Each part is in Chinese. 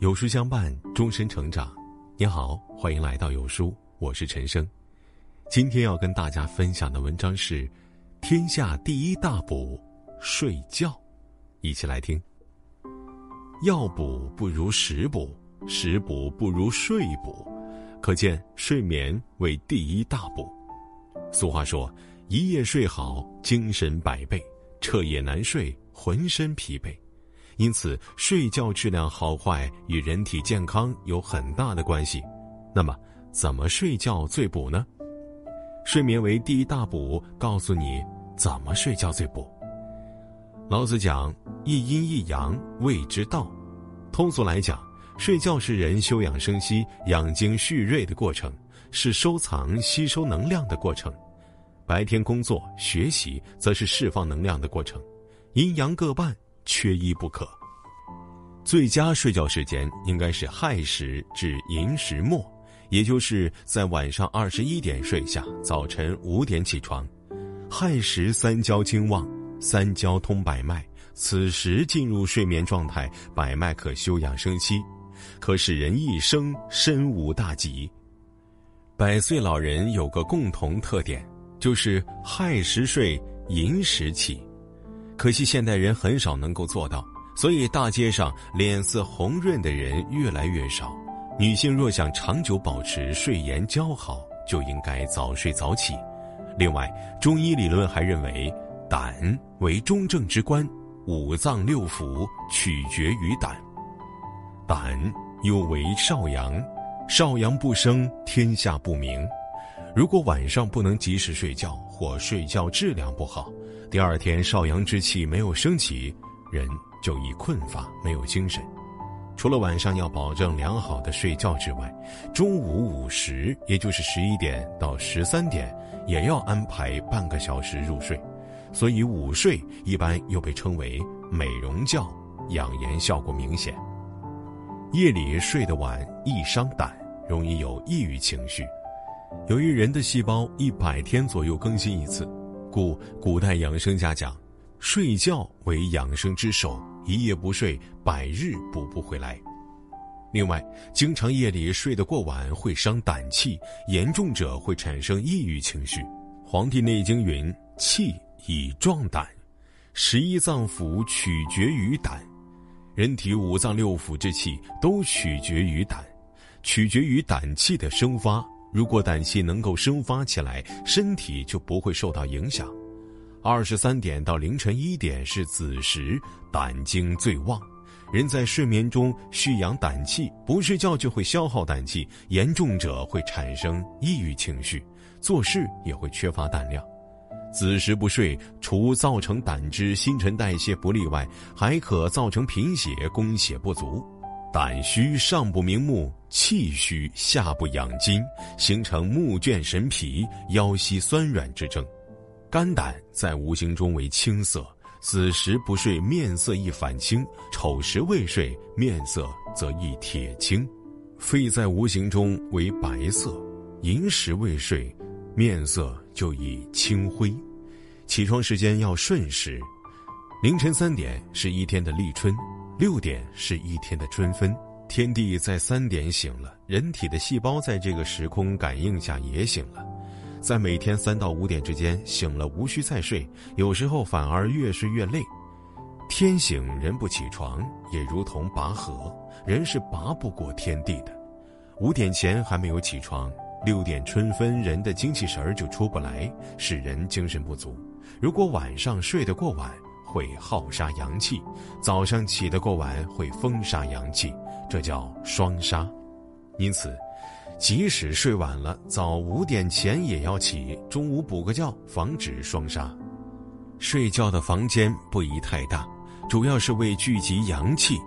有书相伴，终身成长。你好，欢迎来到有书，我是陈生。今天要跟大家分享的文章是：天下第一大补——睡觉。一起来听。药补不如食补，食补不如睡补，可见睡眠为第一大补。俗话说：“一夜睡好，精神百倍；彻夜难睡，浑身疲惫。”因此，睡觉质量好坏与人体健康有很大的关系。那么，怎么睡觉最补呢？睡眠为第一大补，告诉你怎么睡觉最补。老子讲一阴一阳谓之道。通俗来讲，睡觉是人休养生息、养精蓄锐的过程，是收藏吸收能量的过程；白天工作学习，则是释放能量的过程。阴阳各半。缺一不可。最佳睡觉时间应该是亥时至寅时末，也就是在晚上二十一点睡下，早晨五点起床。亥时三焦经旺，三焦通百脉，此时进入睡眠状态，百脉可休养生息，可使人一生身无大疾。百岁老人有个共同特点，就是亥时睡，寅时起。可惜现代人很少能够做到，所以大街上脸色红润的人越来越少。女性若想长久保持睡颜姣好，就应该早睡早起。另外，中医理论还认为，胆为中正之官，五脏六腑取决于胆。胆又为少阳，少阳不生，天下不明。如果晚上不能及时睡觉，或睡觉质量不好。第二天少阳之气没有升起，人就易困乏，没有精神。除了晚上要保证良好的睡觉之外，中午午时，也就是十一点到十三点，也要安排半个小时入睡。所以午睡一般又被称为美容觉，养颜效果明显。夜里睡得晚易伤胆，容易有抑郁情绪。由于人的细胞一百天左右更新一次。故古代养生家讲，睡觉为养生之首，一夜不睡，百日补不回来。另外，经常夜里睡得过晚会伤胆气，严重者会产生抑郁情绪。《黄帝内经》云：“气以壮胆，十一脏腑取决于胆，人体五脏六腑之气都取决于胆，取决于胆气的生发。”如果胆气能够生发起来，身体就不会受到影响。二十三点到凌晨一点是子时，胆经最旺。人在睡眠中蓄养胆气，不睡觉就会消耗胆气，严重者会产生抑郁情绪，做事也会缺乏胆量。子时不睡，除造成胆汁新陈代谢不利外，还可造成贫血、供血不足。胆虚上不明目，气虚下不养筋，形成目倦神疲、腰膝酸软之症。肝胆在无形中为青色，子时不睡，面色易反青；丑时未睡，面色则易铁青。肺在无形中为白色，寅时未睡，面色就易青灰。起床时间要顺时，凌晨三点是一天的立春。六点是一天的春分，天地在三点醒了，人体的细胞在这个时空感应下也醒了，在每天三到五点之间醒了，无需再睡，有时候反而越睡越累。天醒人不起床，也如同拔河，人是拔不过天地的。五点前还没有起床，六点春分，人的精气神儿就出不来，使人精神不足。如果晚上睡得过晚。会耗杀阳气，早上起得过晚会封杀阳气，这叫双杀。因此，即使睡晚了，早五点前也要起，中午补个觉，防止双杀。睡觉的房间不宜太大，主要是为聚集阳气。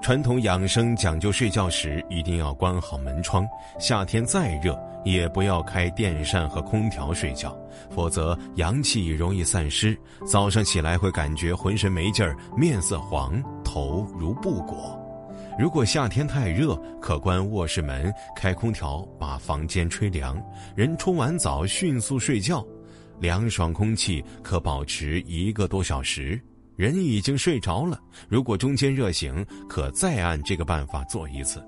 传统养生讲究睡觉时一定要关好门窗，夏天再热也不要开电扇和空调睡觉，否则阳气容易散失，早上起来会感觉浑身没劲儿，面色黄，头如布裹。如果夏天太热，可关卧室门，开空调把房间吹凉，人冲完澡迅速睡觉，凉爽空气可保持一个多小时。人已经睡着了。如果中间热醒，可再按这个办法做一次。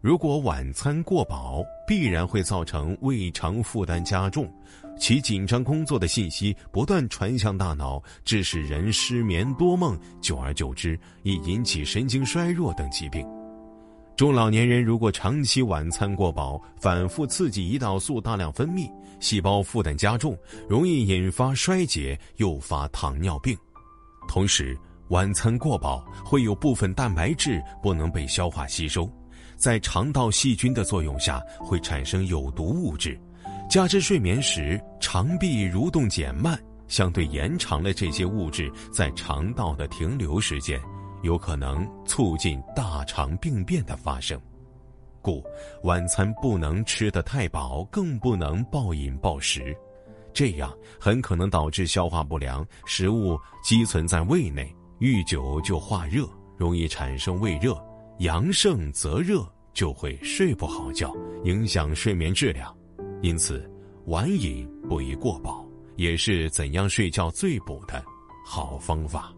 如果晚餐过饱，必然会造成胃肠负担加重，其紧张工作的信息不断传向大脑，致使人失眠多梦，久而久之易引起神经衰弱等疾病。中老年人如果长期晚餐过饱，反复刺激胰岛素大量分泌，细胞负担加重，容易引发衰竭，诱发糖尿病。同时，晚餐过饱会有部分蛋白质不能被消化吸收。在肠道细菌的作用下，会产生有毒物质，加之睡眠时肠壁蠕动减慢，相对延长了这些物质在肠道的停留时间，有可能促进大肠病变的发生。故晚餐不能吃得太饱，更不能暴饮暴食，这样很可能导致消化不良，食物积存在胃内，遇久就化热，容易产生胃热。阳盛则热，就会睡不好觉，影响睡眠质量。因此，晚饮不宜过饱，也是怎样睡觉最补的好方法。